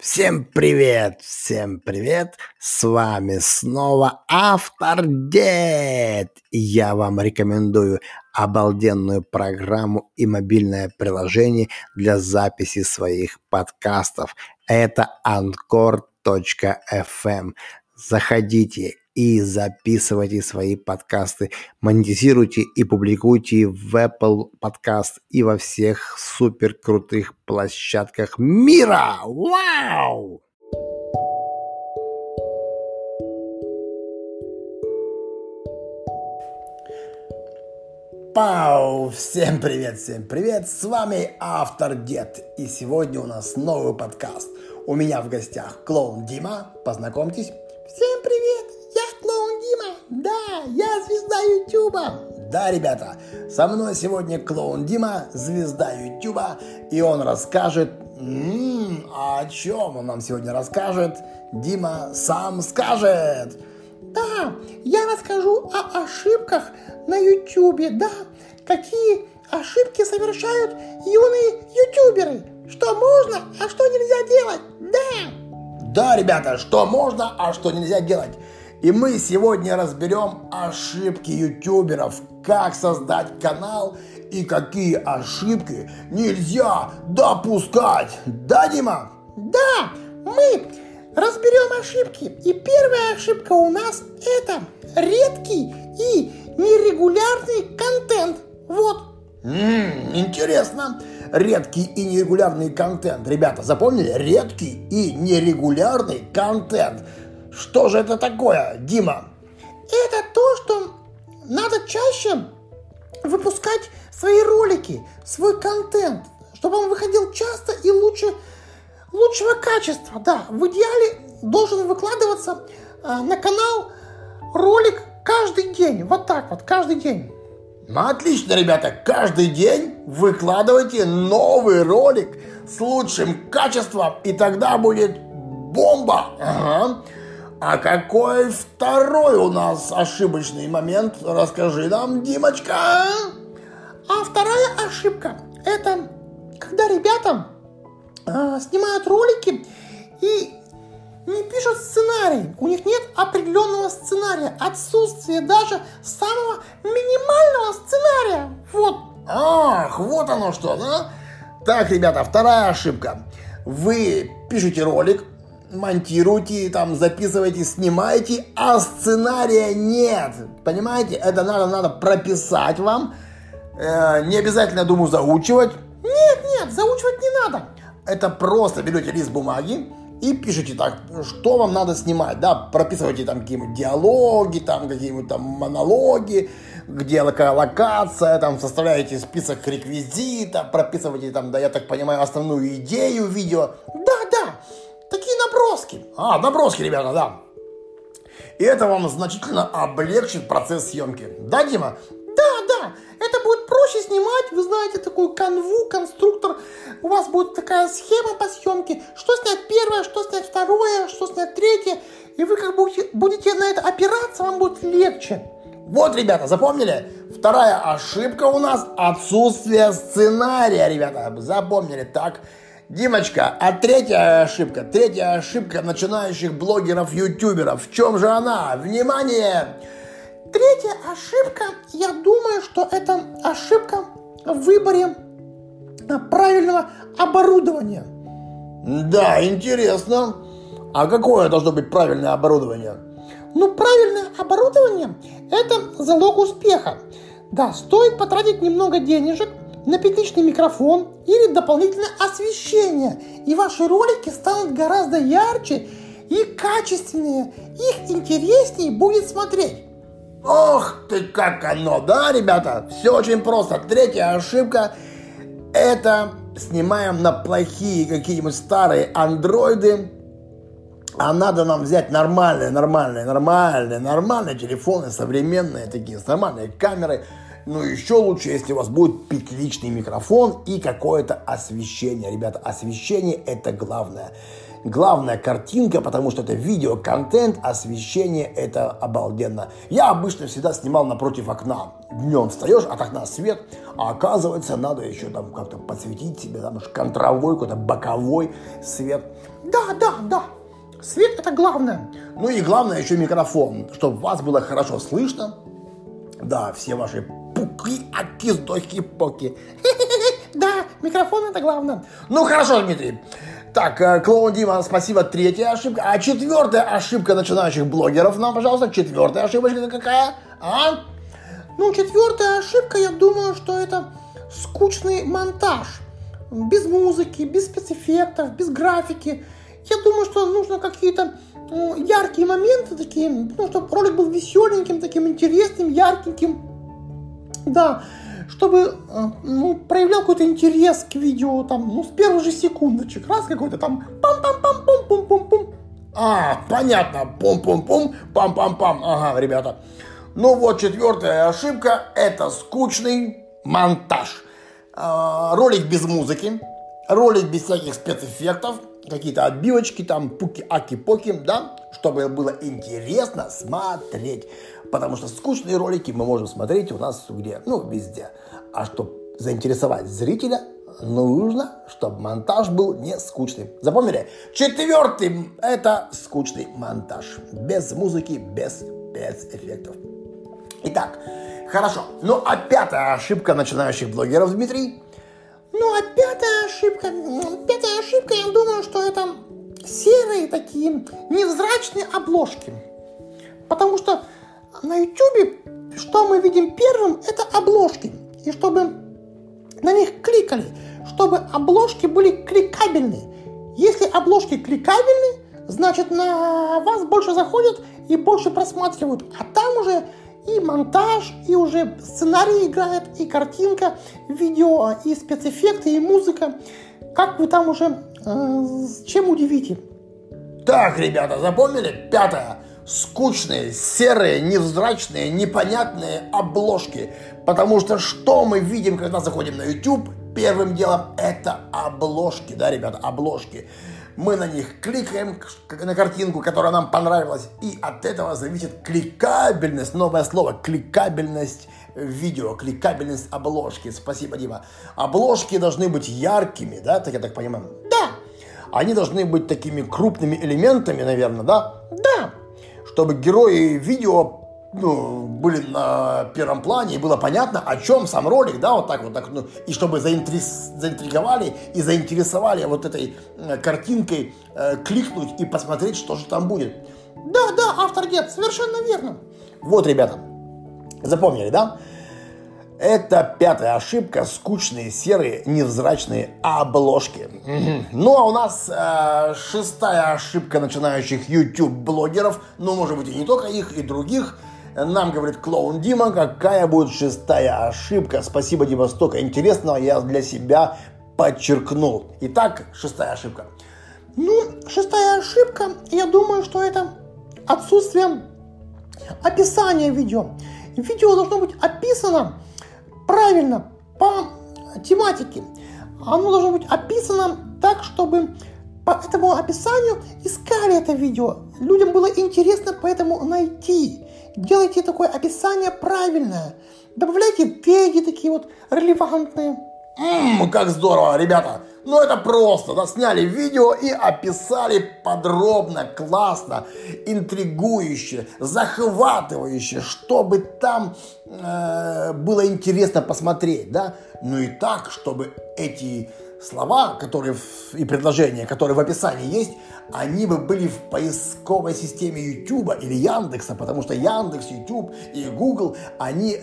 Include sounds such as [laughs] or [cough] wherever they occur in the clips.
Всем привет, всем привет, с вами снова Автор Дед. Я вам рекомендую обалденную программу и мобильное приложение для записи своих подкастов. Это Anchor.fm. Заходите и записывайте свои подкасты, монетизируйте и публикуйте в Apple Podcast и во всех супер крутых площадках мира. Вау! Пау! Всем привет, всем привет! С вами автор Дед. И сегодня у нас новый подкаст. У меня в гостях клоун Дима. Познакомьтесь. Я звезда Ютуба. Да, ребята, со мной сегодня клоун Дима, звезда Ютуба, и он расскажет... М-м, а о чем он нам сегодня расскажет? Дима сам скажет. Да, я расскажу о ошибках на Ютубе, да, какие ошибки совершают юные ютуберы, что можно, а что нельзя делать, да. Да, ребята, что можно, а что нельзя делать. И мы сегодня разберем ошибки ютуберов, как создать канал и какие ошибки нельзя допускать. Да, Дима? Да, мы разберем ошибки. И первая ошибка у нас это редкий и нерегулярный контент. Вот. М-м, интересно. Редкий и нерегулярный контент. Ребята, запомнили? Редкий и нерегулярный контент. Что же это такое, Дима? Это то, что надо чаще выпускать свои ролики, свой контент, чтобы он выходил часто и лучше, лучшего качества. Да, в идеале должен выкладываться э, на канал ролик каждый день. Вот так вот, каждый день. Ну, отлично, ребята, каждый день выкладывайте новый ролик с лучшим качеством, и тогда будет бомба. Ага. А какой второй у нас ошибочный момент? Расскажи нам, Димочка. А вторая ошибка – это когда ребята э, снимают ролики и не пишут сценарий. У них нет определенного сценария, отсутствие даже самого минимального сценария. Вот. Ах, вот оно что, да? Так, ребята, вторая ошибка. Вы пишете ролик, монтируете, там записываете, снимаете, а сценария нет. Понимаете? Это надо, надо прописать вам. Э, не обязательно, думаю, заучивать. Нет, нет, заучивать не надо. Это просто берете лист бумаги и пишите так, что вам надо снимать, да, прописывайте там какие-нибудь диалоги, там какие-нибудь там монологи, где какая локация, там составляете список реквизитов, прописывайте там, да, я так понимаю, основную идею видео. Да, да, наброски. А, наброски, ребята, да. И это вам значительно облегчит процесс съемки. Да, Дима? Да, да. Это будет проще снимать. Вы знаете такую канву, конструктор. У вас будет такая схема по съемке. Что снять первое, что снять второе, что снять третье. И вы как будете, будете на это опираться, вам будет легче. Вот, ребята, запомнили? Вторая ошибка у нас отсутствие сценария, ребята. Запомнили так? Димочка, а третья ошибка, третья ошибка начинающих блогеров-ютуберов, в чем же она? Внимание! Третья ошибка, я думаю, что это ошибка в выборе правильного оборудования. Да, интересно. А какое должно быть правильное оборудование? Ну, правильное оборудование – это залог успеха. Да, стоит потратить немного денежек – на петличный микрофон или дополнительное освещение, и ваши ролики станут гораздо ярче и качественнее. Их интереснее будет смотреть. Ох ты, как оно, да, ребята? Все очень просто. Третья ошибка – это снимаем на плохие какие-нибудь старые андроиды, а надо нам взять нормальные, нормальные, нормальные, нормальные телефоны, современные такие, с нормальной камерой – ну, еще лучше, если у вас будет петличный микрофон и какое-то освещение. Ребята, освещение это главное. Главная картинка, потому что это видеоконтент, освещение это обалденно. Я обычно всегда снимал напротив окна. Днем встаешь, от окна свет, а оказывается, надо еще там как-то подсветить себе, там уж контровой, какой-то боковой свет. Да, да, да. Свет это главное. Ну и главное еще микрофон, чтобы вас было хорошо слышно. Да, все ваши пуки, аки, сдохи, поки. [laughs] Да, микрофон это главное. Ну хорошо, Дмитрий. Так, э, клоун Дима, спасибо. Третья ошибка. А четвертая ошибка начинающих блогеров нам, пожалуйста. Четвертая ошибочка какая? А? Ну, четвертая ошибка, я думаю, что это скучный монтаж. Без музыки, без спецэффектов, без графики. Я думаю, что нужно какие-то ну, яркие моменты такие, ну, чтобы ролик был веселеньким, таким интересным, ярким. Да, чтобы э, ну, проявлял какой-то интерес к видео, там, ну, с первых же секундочек, раз какой-то там пам-пам-пам-пум-пум-пум-пум. А, понятно, пум-пум-пум, пам-пам-пам, ага, ребята. Ну вот, четвертая ошибка – это скучный монтаж. А, ролик без музыки, ролик без всяких спецэффектов, какие-то отбивочки, там, пуки-аки-поки, да, чтобы было интересно смотреть. Потому что скучные ролики мы можем смотреть у нас где? Ну, везде. А чтобы заинтересовать зрителя, нужно, чтобы монтаж был не скучный. Запомнили? Четвертый – это скучный монтаж. Без музыки, без спецэффектов. Итак, хорошо. Ну, а пятая ошибка начинающих блогеров, Дмитрий? Ну, а пятая ошибка, пятая ошибка, я думаю, что это серые такие невзрачные обложки. Потому что на YouTube, что мы видим первым, это обложки. И чтобы на них кликали, чтобы обложки были кликабельные. Если обложки кликабельные, значит на вас больше заходят и больше просматривают. А там уже и монтаж, и уже сценарий играет, и картинка, видео, и спецэффекты, и музыка. Как вы там уже, э, чем удивите? Так, ребята, запомнили? Пятое. Скучные, серые, невзрачные, непонятные обложки. Потому что что мы видим, когда заходим на YouTube? Первым делом это обложки, да, ребята, обложки мы на них кликаем на картинку, которая нам понравилась, и от этого зависит кликабельность, новое слово, кликабельность видео, кликабельность обложки. Спасибо, Дима. Обложки должны быть яркими, да, так я так понимаю? Да. Они должны быть такими крупными элементами, наверное, да? Да. Чтобы герои видео ну, были на первом плане, и было понятно, о чем сам ролик, да, вот так вот, так, ну, и чтобы заинтри... заинтриговали и заинтересовали вот этой э, картинкой э, кликнуть и посмотреть, что же там будет. Да, да, автор дед, совершенно верно. Вот, ребята, запомнили, да? Это пятая ошибка, скучные, серые, невзрачные обложки. Ну а у нас э, шестая ошибка начинающих YouTube-блогеров, ну может быть и не только их, и других, нам говорит клоун Дима, какая будет шестая ошибка. Спасибо, Дима, столько интересного я для себя подчеркнул. Итак, шестая ошибка. Ну, шестая ошибка, я думаю, что это отсутствие описания видео. Видео должно быть описано правильно, по тематике. Оно должно быть описано так, чтобы по этому описанию искали это видео. Людям было интересно поэтому найти. Делайте такое описание правильное. Добавляйте теги такие вот релевантные. Ммм, как здорово, ребята. Ну это просто, да, сняли видео и описали подробно, классно, интригующе, захватывающе, чтобы там э, было интересно посмотреть, да. Ну и так, чтобы эти слова, которые в, и предложения, которые в описании есть, они бы были в поисковой системе YouTube или Яндекса, потому что Яндекс, YouTube и Google, они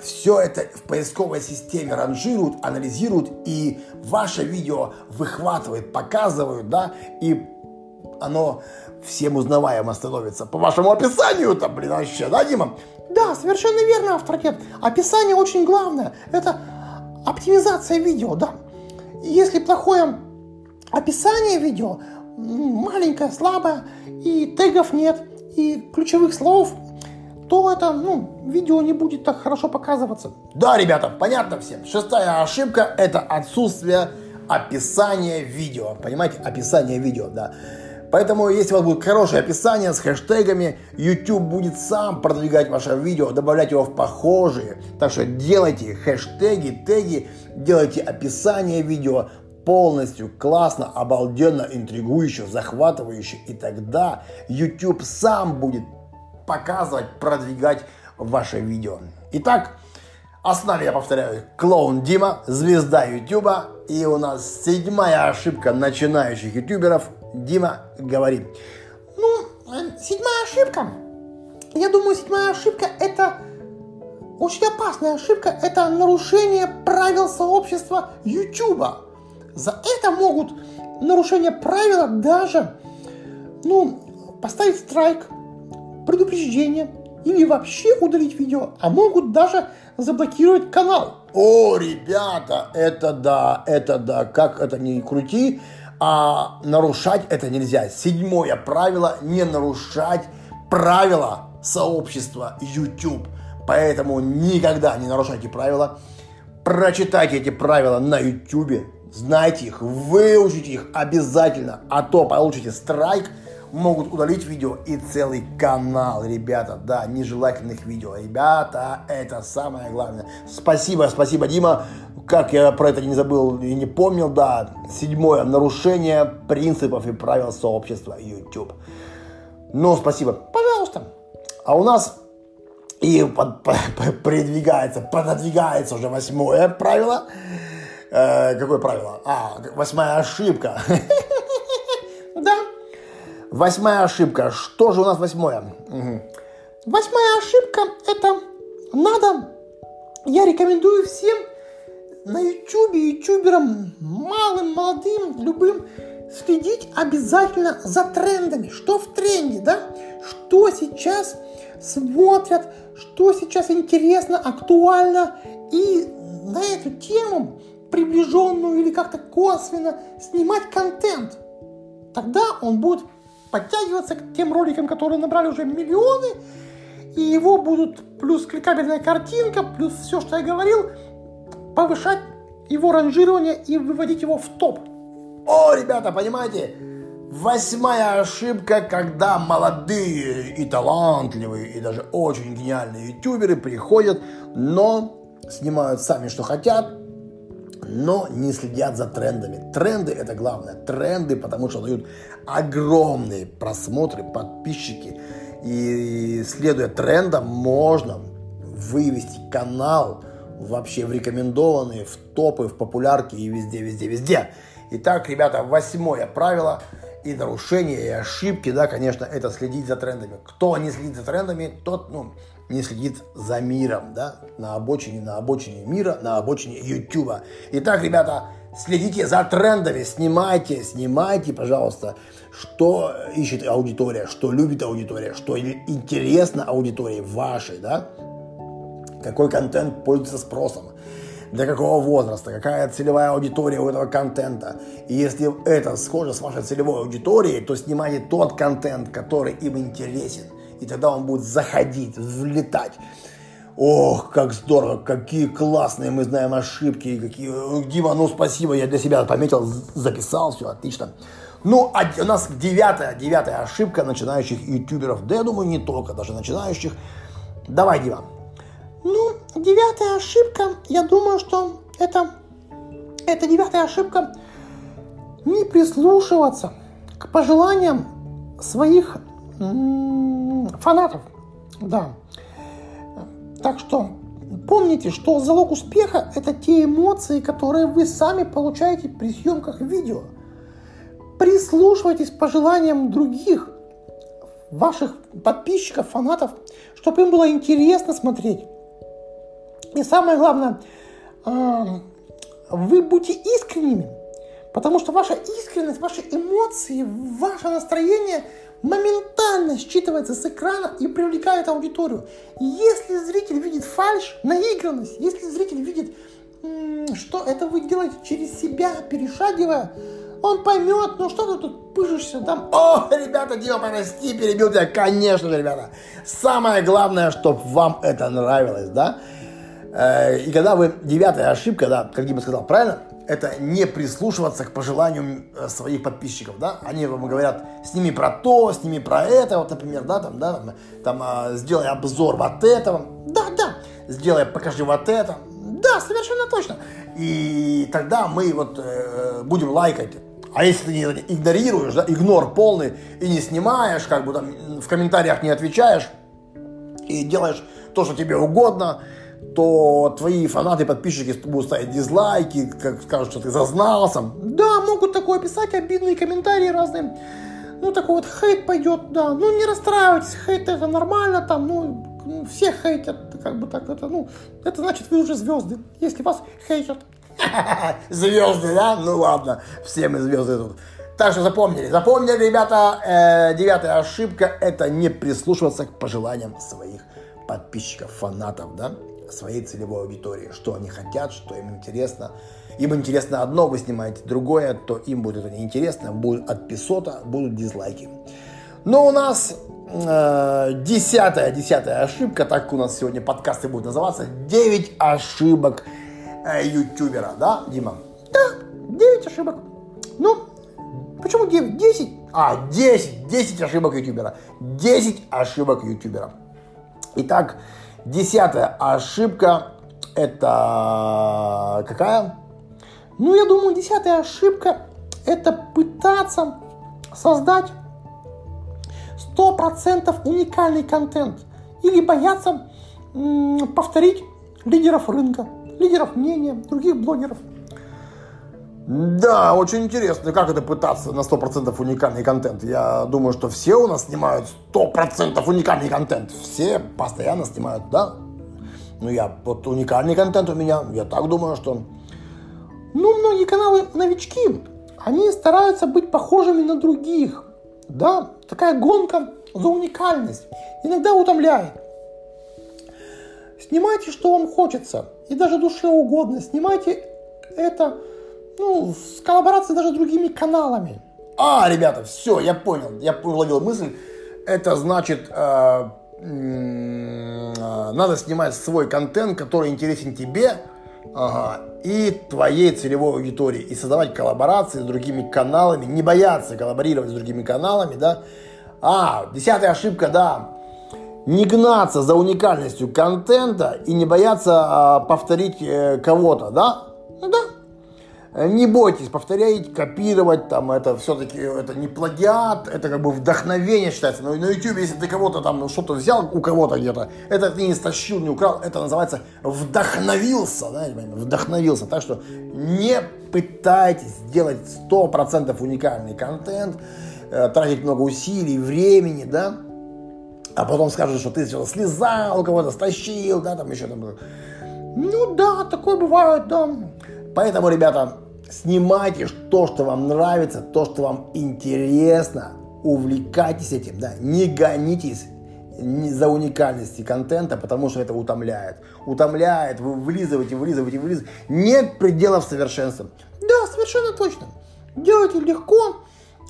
все это в поисковой системе ранжируют, анализируют, и ваше видео выхватывает, показывают, да, и оно всем узнаваемо становится. По вашему описанию-то, блин, вообще, да, Дима? Да, совершенно верно, автор Описание очень главное. Это оптимизация видео, да. Если плохое описание видео, маленькое, слабое, и тегов нет, и ключевых слов, то это, ну, видео не будет так хорошо показываться. Да, ребята, понятно всем. Шестая ошибка – это отсутствие описание видео. Понимаете, описание видео, да. Поэтому, если у вас будет хорошее описание с хэштегами, YouTube будет сам продвигать ваше видео, добавлять его в похожие. Так что делайте хэштеги, теги, делайте описание видео полностью классно, обалденно, интригующе, захватывающе. И тогда YouTube сам будет показывать, продвигать ваше видео. Итак, Основе, я повторяю, клоун Дима, звезда Ютуба. И у нас седьмая ошибка начинающих ютуберов. Дима, говори. Ну, э, седьмая ошибка. Я думаю, седьмая ошибка это очень опасная ошибка. Это нарушение правил сообщества Ютуба. За это могут нарушение правила даже, ну, поставить страйк, предупреждение или вообще удалить видео, а могут даже заблокировать канал. О, ребята, это да, это да, как это ни крути, а нарушать это нельзя. Седьмое правило – не нарушать правила сообщества YouTube. Поэтому никогда не нарушайте правила. Прочитайте эти правила на YouTube, знайте их, выучите их обязательно, а то получите страйк – могут удалить видео и целый канал, ребята, да, нежелательных видео. Ребята, это самое главное. Спасибо, спасибо, Дима. Как я про это не забыл и не помнил, да. Седьмое, нарушение принципов и правил сообщества YouTube. Ну, спасибо. Пожалуйста. А у нас и под, [laughs] под, продвигается, пододвигается уже восьмое правило. Э, какое правило? А, восьмая ошибка. [laughs] Восьмая ошибка. Что же у нас восьмое? Угу. Восьмая ошибка – это надо, я рекомендую всем на ютубе, ютуберам, малым, молодым, любым, следить обязательно за трендами. Что в тренде, да? Что сейчас смотрят, что сейчас интересно, актуально. И на эту тему, приближенную или как-то косвенно, снимать контент. Тогда он будет подтягиваться к тем роликам, которые набрали уже миллионы, и его будут плюс кликабельная картинка, плюс все, что я говорил, повышать его ранжирование и выводить его в топ. О, ребята, понимаете, восьмая ошибка, когда молодые и талантливые, и даже очень гениальные ютуберы приходят, но снимают сами, что хотят, но не следят за трендами. Тренды это главное. Тренды, потому что дают огромные просмотры, подписчики. И следуя трендам, можно вывести канал вообще в рекомендованные, в топы, в популярки и везде, везде, везде. Итак, ребята, восьмое правило и нарушения, и ошибки, да, конечно, это следить за трендами. Кто не следит за трендами, тот, ну, не следит за миром, да, на обочине, на обочине мира, на обочине Ютуба. Итак, ребята, следите за трендами, снимайте, снимайте, пожалуйста, что ищет аудитория, что любит аудитория, что интересно аудитории вашей, да, какой контент пользуется спросом, для какого возраста, какая целевая аудитория у этого контента. И если это схоже с вашей целевой аудиторией, то снимайте тот контент, который им интересен – и тогда он будет заходить, взлетать. Ох, как здорово, какие классные мы знаем ошибки, какие... Дима, ну спасибо, я для себя пометил, записал, все отлично. Ну, а у нас девятая, девятая ошибка начинающих ютуберов, да я думаю, не только, даже начинающих. Давай, Дима. Ну, девятая ошибка, я думаю, что это, это девятая ошибка не прислушиваться к пожеланиям своих фанатов. Да. Так что помните, что залог успеха – это те эмоции, которые вы сами получаете при съемках видео. Прислушивайтесь к пожеланиям других, ваших подписчиков, фанатов, чтобы им было интересно смотреть. И самое главное, а, вы будьте искренними, потому что ваша искренность, ваши эмоции, ваше настроение – моментально считывается с экрана и привлекает аудиторию. Если зритель видит фальш, наигранность, если зритель видит, что это вы делаете через себя, перешагивая, он поймет, ну что ты тут пыжишься там. О, ребята, Дима, прости, перебил тебя. Конечно же, ребята. Самое главное, чтобы вам это нравилось, да? Э, и когда вы, девятая ошибка, да, как Дима сказал, правильно? Это не прислушиваться к пожеланиям э, своих подписчиков, да? Они вам говорят, сними про то, сними про это, вот, например, да, там, да, там, там а, сделай обзор вот этого, да, да, сделай, покажи вот это, да, совершенно точно. И тогда мы вот э, будем лайкать. А если ты не игнорируешь, да, игнор полный, и не снимаешь, как бы там в комментариях не отвечаешь, и делаешь то, что тебе угодно, то твои фанаты, подписчики будут ставить дизлайки, как скажут, что ты зазнался. Да, могут такое писать, обидные комментарии разные. Ну, такой вот хейт пойдет, да. Ну, не расстраивайтесь, хейт это нормально, там, ну, ну все хейтят, как бы так, это, ну, это значит, вы уже звезды, если вас хейтят. [laughs] Звезды, да? Ну ладно, все мы звезды тут. Так что запомнили, запомнили, ребята, э, девятая ошибка – это не прислушиваться к пожеланиям своих подписчиков, фанатов, да, своей целевой аудитории, что они хотят, что им интересно. Им интересно одно, вы снимаете другое, то им будет это неинтересно, будет отписота, будут дизлайки. Но у нас э, десятая, десятая ошибка, так у нас сегодня подкасты будут называться, 9 ошибок э, ютубера, да, Дима? Да, 9 ошибок. Ну, почему 9? 10? А, 10, 10 ошибок ютубера. 10 ошибок ютубера. Итак, десятая ошибка это какая? Ну, я думаю, десятая ошибка это пытаться создать 100% уникальный контент или бояться повторить лидеров рынка, лидеров мнения, других блогеров. Да, очень интересно, как это пытаться на 100% уникальный контент. Я думаю, что все у нас снимают 100% уникальный контент. Все постоянно снимают, да? Ну, я, вот уникальный контент у меня, я так думаю, что... Ну, многие каналы новички, они стараются быть похожими на других. Да, такая гонка за уникальность иногда утомляет. Снимайте, что вам хочется, и даже душе угодно. Снимайте это ну, с коллаборацией даже другими каналами. А, ребята, все, я понял, я уловил мысль. Это значит, э, э, надо снимать свой контент, который интересен тебе ага, и твоей целевой аудитории, и создавать коллаборации с другими каналами, не бояться коллаборировать с другими каналами, да. А, десятая ошибка, да, не гнаться за уникальностью контента и не бояться э, повторить э, кого-то, да? Не бойтесь повторять, копировать, там, это все-таки, это не плагиат, это как бы вдохновение считается. Но на YouTube, если ты кого-то там что-то взял у кого-то где-то, это ты не стащил, не украл, это называется вдохновился, да, вдохновился. Так что не пытайтесь сделать 100% уникальный контент, э, тратить много усилий, времени, да, а потом скажут, что ты что-то слезал кого-то, стащил, да, там еще там. Ну да, такое бывает, да. Поэтому, ребята, снимайте то, что вам нравится, то, что вам интересно, увлекайтесь этим, да, не гонитесь за уникальности контента, потому что это утомляет. Утомляет, вы вылизываете, вылизываете, вылизываете. Нет пределов совершенства. Да, совершенно точно. Делайте легко,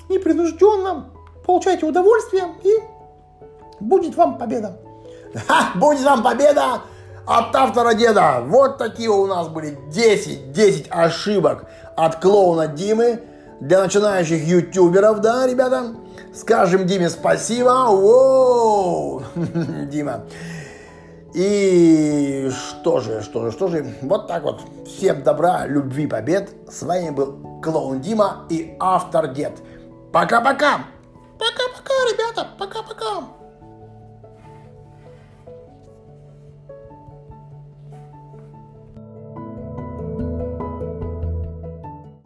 непринужденно, получайте удовольствие и будет вам победа. Ха, [laughs] будет вам победа! От автора деда. Вот такие у нас были 10, 10 ошибок от клоуна Димы для начинающих ютуберов, да, ребята? Скажем Диме спасибо. Воу, [laughs] Дима. И что же, что же, что же, вот так вот. Всем добра, любви, побед. С вами был клоун Дима и автор Дед. Пока-пока. Пока-пока, ребята, пока-пока.